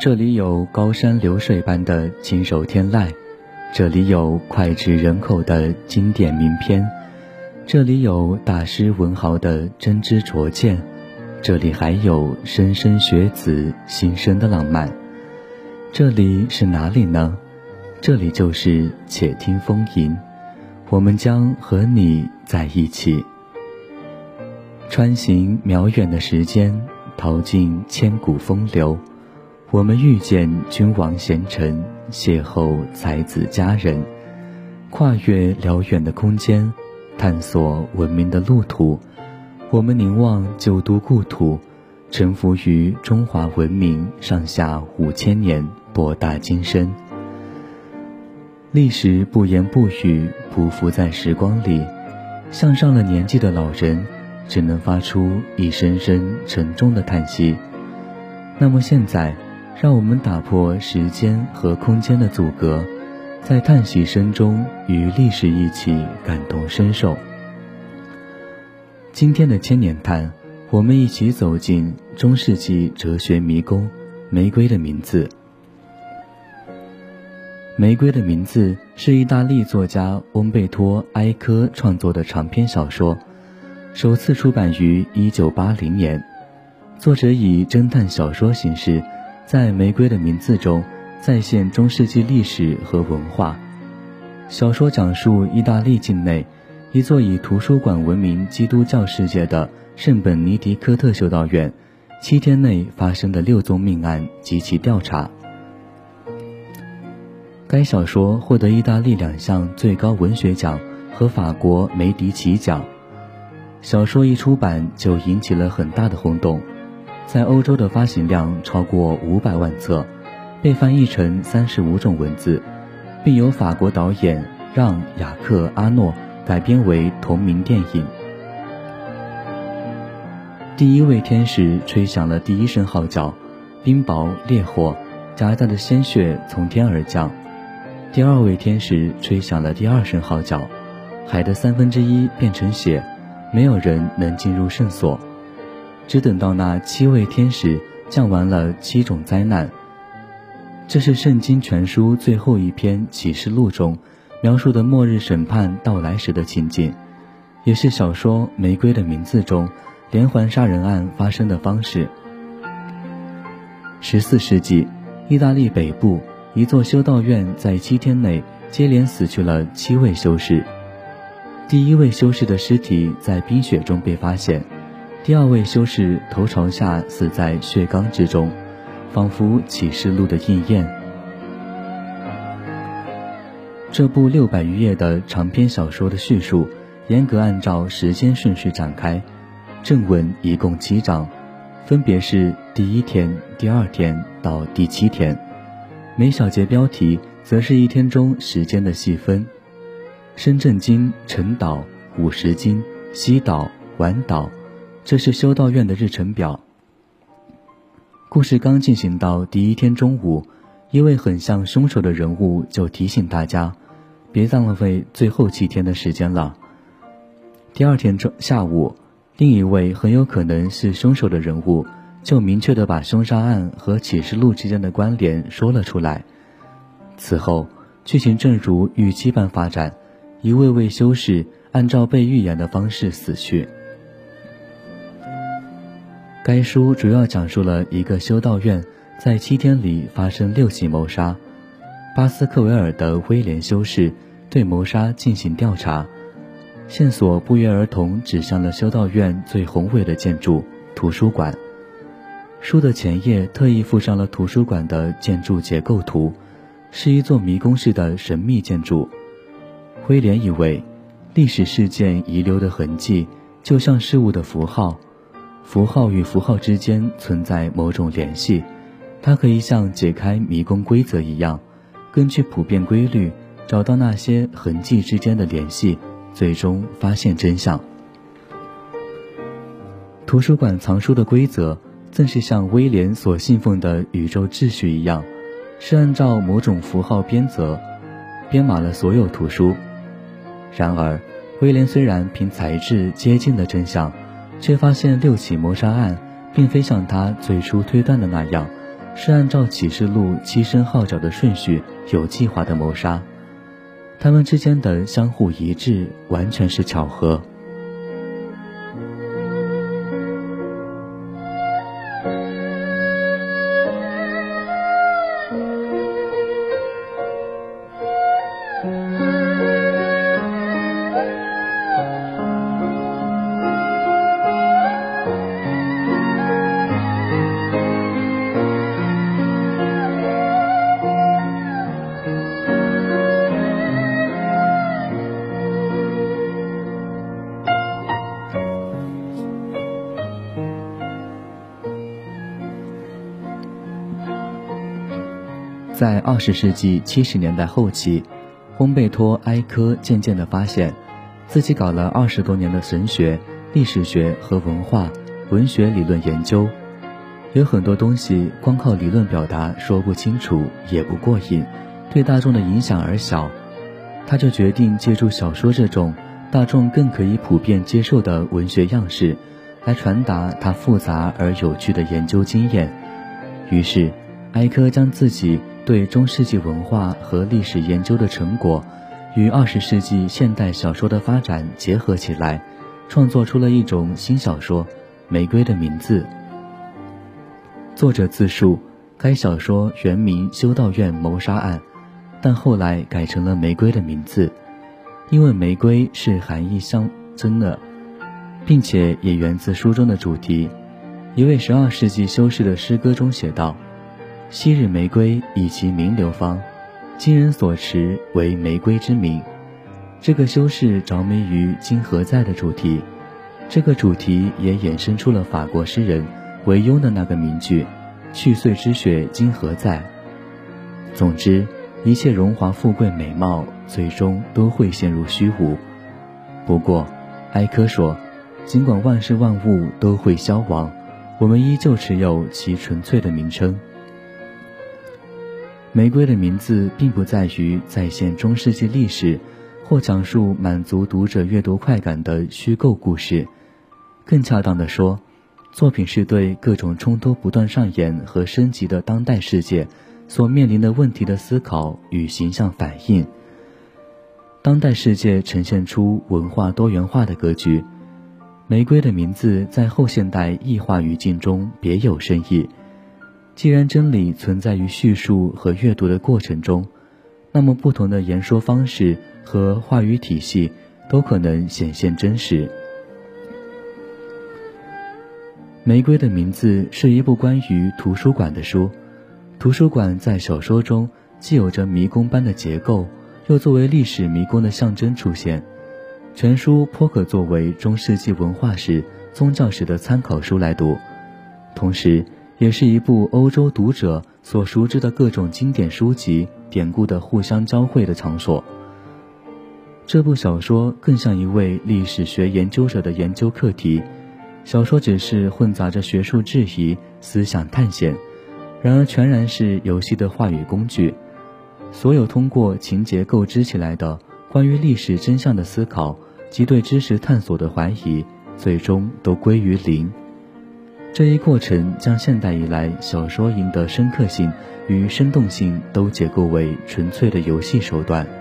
这里有高山流水般的轻柔天籁，这里有脍炙人口的经典名篇，这里有大师文豪的真知灼见，这里还有莘莘学子心声的浪漫。这里是哪里呢？这里就是且听风吟，我们将和你在一起，穿行渺远的时间，淘尽千古风流。我们遇见君王贤臣，邂逅才子佳人，跨越辽远的空间，探索文明的路途。我们凝望旧都故土，沉浮于中华文明上下五千年博大精深。历史不言不语，匍匐在时光里，像上了年纪的老人，只能发出一声声沉重的叹息。那么现在。让我们打破时间和空间的阻隔，在叹息声中与历史一起感同身受。今天的千年叹，我们一起走进中世纪哲学迷宫《玫瑰的名字》。《玫瑰的名字》是意大利作家翁贝托·埃科创作的长篇小说，首次出版于1980年。作者以侦探小说形式。在《玫瑰的名字》中，再现中世纪历史和文化。小说讲述意大利境内一座以图书馆闻名基督教世界的圣本尼迪科特修道院七天内发生的六宗命案及其调查。该小说获得意大利两项最高文学奖和法国梅迪奇奖。小说一出版就引起了很大的轰动。在欧洲的发行量超过五百万册，被翻译成三十五种文字，并由法国导演让·雅克·阿诺改编为同名电影。第一位天使吹响了第一声号角，冰雹、烈火夹杂的鲜血从天而降。第二位天使吹响了第二声号角，海的三分之一变成血，没有人能进入圣所。只等到那七位天使降完了七种灾难。这是圣经全书最后一篇启示录中描述的末日审判到来时的情景，也是小说《玫瑰的名字》中连环杀人案发生的方式。十四世纪，意大利北部一座修道院在七天内接连死去了七位修士。第一位修士的尸体在冰雪中被发现。第二位修士头朝下死在血缸之中，仿佛启示录的应验。这部六百余页的长篇小说的叙述，严格按照时间顺序展开。正文一共七章，分别是第一天、第二天到第七天。每小节标题则是一天中时间的细分：深圳经、晨岛、五十经、西岛、晚岛。这是修道院的日程表。故事刚进行到第一天中午，一位很像凶手的人物就提醒大家，别浪费最后七天的时间了。第二天中下午，另一位很有可能是凶手的人物就明确的把凶杀案和启示录之间的关联说了出来。此后，剧情正如预期般发展，一位位修士按照被预言的方式死去。该书主要讲述了一个修道院在七天里发生六起谋杀。巴斯克维尔的威廉修士对谋杀进行调查，线索不约而同指向了修道院最宏伟的建筑——图书馆。书的前页特意附上了图书馆的建筑结构图，是一座迷宫式的神秘建筑。威廉以为，历史事件遗留的痕迹就像事物的符号。符号与符号之间存在某种联系，它可以像解开迷宫规则一样，根据普遍规律找到那些痕迹之间的联系，最终发现真相。图书馆藏书的规则，正是像威廉所信奉的宇宙秩序一样，是按照某种符号编则，编码了所有图书。然而，威廉虽然凭才智接近了真相。却发现六起谋杀案并非像他最初推断的那样，是按照启示录七声号角的顺序有计划的谋杀，他们之间的相互一致完全是巧合。在二十世纪七十年代后期，烘贝托·埃科渐渐地发现，自己搞了二十多年的神学、历史学和文化、文学理论研究，有很多东西光靠理论表达说不清楚也不过瘾，对大众的影响而小。他就决定借助小说这种大众更可以普遍接受的文学样式，来传达他复杂而有趣的研究经验。于是，埃科将自己。对中世纪文化和历史研究的成果，与二十世纪现代小说的发展结合起来，创作出了一种新小说《玫瑰的名字》。作者自述，该小说原名《修道院谋杀案》，但后来改成了《玫瑰的名字》，因为玫瑰是含义象征的，并且也源自书中的主题。一位十二世纪修士的诗歌中写道。昔日玫瑰以其名流芳，今人所持为玫瑰之名。这个修士着迷于“今何在”的主题，这个主题也衍生出了法国诗人维庸的那个名句：“去岁之雪今何在？”总之，一切荣华富贵美貌，最终都会陷入虚无。不过，埃科说，尽管万事万物都会消亡，我们依旧持有其纯粹的名称。玫瑰的名字并不在于再现中世纪历史，或讲述满足读者阅读快感的虚构故事。更恰当的说，作品是对各种冲突不断上演和升级的当代世界所面临的问题的思考与形象反应。当代世界呈现出文化多元化的格局，玫瑰的名字在后现代异化语境中别有深意。既然真理存在于叙述和阅读的过程中，那么不同的言说方式和话语体系都可能显现真实。《玫瑰的名字》是一部关于图书馆的书，图书馆在小说中既有着迷宫般的结构，又作为历史迷宫的象征出现。全书颇可作为中世纪文化史、宗教史的参考书来读，同时。也是一部欧洲读者所熟知的各种经典书籍、典故的互相交汇的场所。这部小说更像一位历史学研究者的研究课题。小说只是混杂着学术质疑、思想探险，然而全然是游戏的话语工具。所有通过情节构织起来的关于历史真相的思考及对知识探索的怀疑，最终都归于零。这一过程将现代以来小说赢得深刻性与生动性都解构为纯粹的游戏手段。